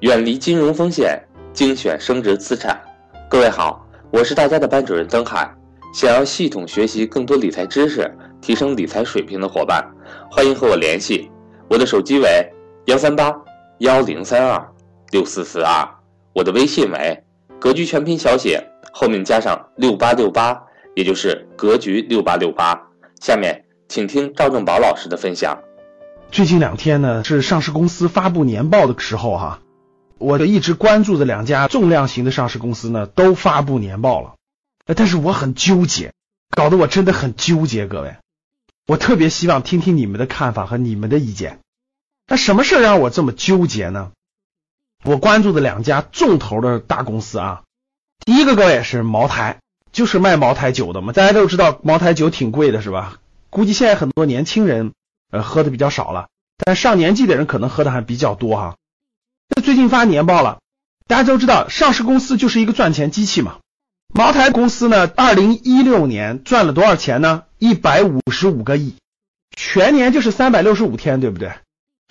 远离金融风险，精选升值资产。各位好，我是大家的班主任曾海。想要系统学习更多理财知识，提升理财水平的伙伴，欢迎和我联系。我的手机为幺三八幺零三二六四四二，我的微信为格局全拼小写后面加上六八六八，也就是格局六八六八。下面请听赵正宝老师的分享。最近两天呢，是上市公司发布年报的时候哈。我一直关注的两家重量型的上市公司呢，都发布年报了，但是我很纠结，搞得我真的很纠结。各位，我特别希望听听你们的看法和你们的意见。那什么事让我这么纠结呢？我关注的两家重头的大公司啊，第一个各位是茅台，就是卖茅台酒的嘛。大家都知道茅台酒挺贵的，是吧？估计现在很多年轻人呃喝的比较少了，但上年纪的人可能喝的还比较多哈。最近发年报了，大家都知道，上市公司就是一个赚钱机器嘛。茅台公司呢，二零一六年赚了多少钱呢？一百五十五个亿，全年就是三百六十五天，对不对？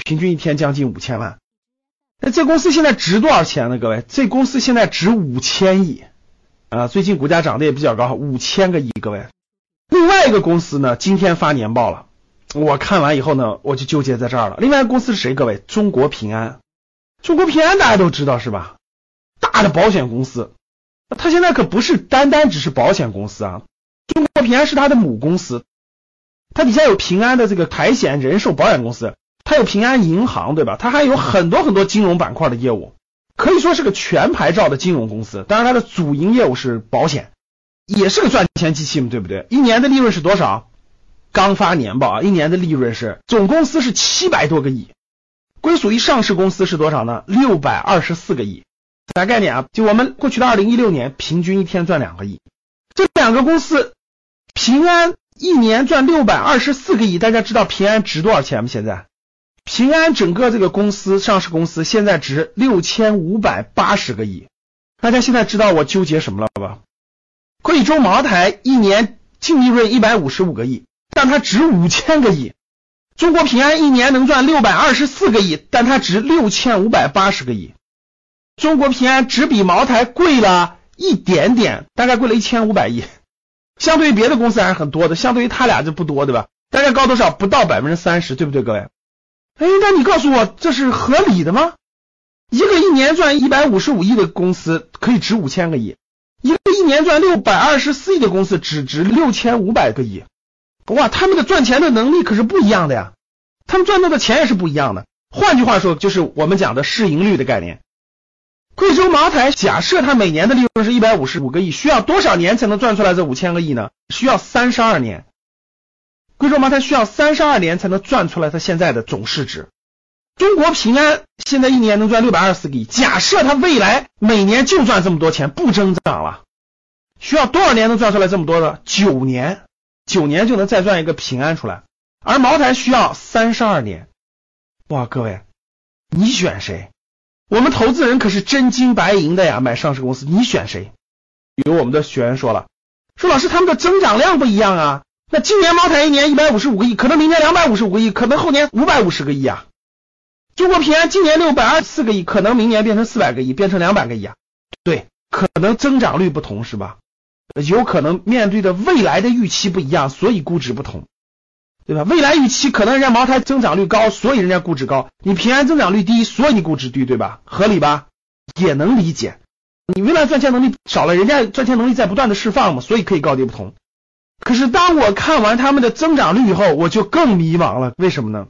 平均一天将近五千万。那这公司现在值多少钱呢？各位，这公司现在值五千亿啊！最近股价涨得也比较高，五千个亿。各位，另外一个公司呢，今天发年报了，我看完以后呢，我就纠结在这儿了。另外一个公司是谁？各位，中国平安。中国平安大家都知道是吧？大的保险公司，它现在可不是单单只是保险公司啊。中国平安是它的母公司，它底下有平安的这个财险、人寿保险公司，它有平安银行，对吧？它还有很多很多金融板块的业务，可以说是个全牌照的金融公司。当然，它的主营业务是保险，也是个赚钱机器嘛，对不对？一年的利润是多少？刚发年报啊，一年的利润是总公司是七百多个亿。归属于上市公司是多少呢？六百二十四个亿，啥概念啊？就我们过去的二零一六年，平均一天赚两个亿。这两个公司，平安一年赚六百二十四个亿，大家知道平安值多少钱吗？现在平安整个这个公司上市公司现在值六千五百八十个亿。大家现在知道我纠结什么了吧？贵州茅台一年净利润一百五十五个亿，但它值五千个亿。中国平安一年能赚六百二十四个亿，但它值六千五百八十个亿。中国平安只比茅台贵了一点点，大概贵了一千五百亿。相对于别的公司还是很多的，相对于他俩就不多，对吧？大概高多少？不到百分之三十，对不对，各位？哎，那你告诉我这是合理的吗？一个一年赚一百五十五亿的公司可以值五千个亿，一个一年赚六百二十四亿的公司只值六千五百个亿。哇，他们的赚钱的能力可是不一样的呀，他们赚到的钱也是不一样的。换句话说，就是我们讲的市盈率的概念。贵州茅台假设它每年的利润是一百五十五个亿，需要多少年才能赚出来这五千个亿呢？需要三十二年。贵州茅台需要三十二年才能赚出来它现在的总市值。中国平安现在一年能赚六百二十四个亿，假设它未来每年就赚这么多钱，不增长了，需要多少年能赚出来这么多的？九年。九年就能再赚一个平安出来，而茅台需要三十二年。哇，各位，你选谁？我们投资人可是真金白银的呀，买上市公司，你选谁？有我们的学员说了，说老师他们的增长量不一样啊。那今年茅台一年一百五十五个亿，可能明年两百五十五个亿，可能后年五百五十个亿啊。中国平安今年六百二十四个亿，可能明年变成四百个亿，变成两百个亿啊。对，可能增长率不同是吧？有可能面对的未来的预期不一样，所以估值不同，对吧？未来预期可能人家茅台增长率高，所以人家估值高；你平安增长率低，所以你估值低，对吧？合理吧？也能理解。你未来赚钱能力少了，人家赚钱能力在不断的释放嘛，所以可以高低不同。可是当我看完他们的增长率以后，我就更迷茫了。为什么呢？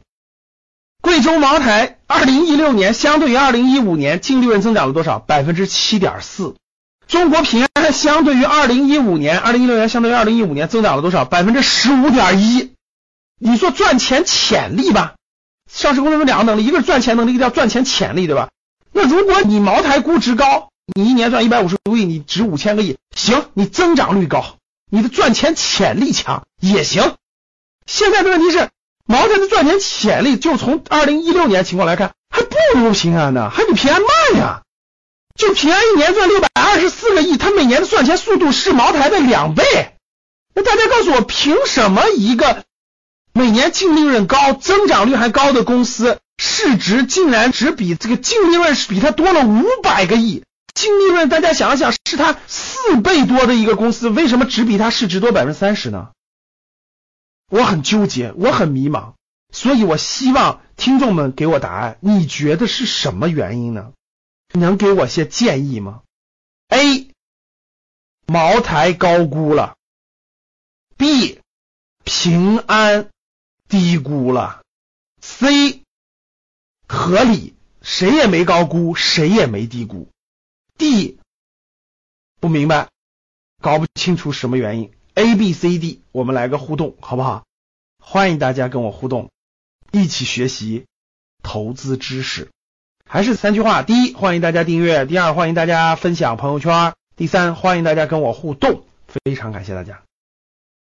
贵州茅台二零一六年相对于二零一五年净利润增长了多少？百分之七点四。中国平安相对于二零一五年、二零一六年相对于二零一五年增长了多少？百分之十五点一。你说赚钱潜力吧？上市公司有两个能力，一个是赚钱能力，一个叫赚钱潜力，对吧？那如果你茅台估值高，你一年赚一百五十亿，你值五千个亿，行，你增长率高，你的赚钱潜力强也行。现在的问题是，茅台的赚钱潜力就从二零一六年情况来看，还不如平安呢，还比平安慢呀。就平安一年赚六百二十四个亿，它每年的赚钱速度是茅台的两倍。那大家告诉我，凭什么一个每年净利润高、增长率还高的公司，市值竟然只比这个净利润是比它多了五百个亿，净利润大家想一想，是它四倍多的一个公司，为什么只比它市值多百分之三十呢？我很纠结，我很迷茫，所以我希望听众们给我答案。你觉得是什么原因呢？能给我些建议吗？A. 茅台高估了，B. 平安低估了，C. 合理，谁也没高估，谁也没低估，D. 不明白，搞不清楚什么原因。A、B、C、D，我们来个互动，好不好？欢迎大家跟我互动，一起学习投资知识。还是三句话：第一，欢迎大家订阅；第二，欢迎大家分享朋友圈；第三，欢迎大家跟我互动。非常感谢大家。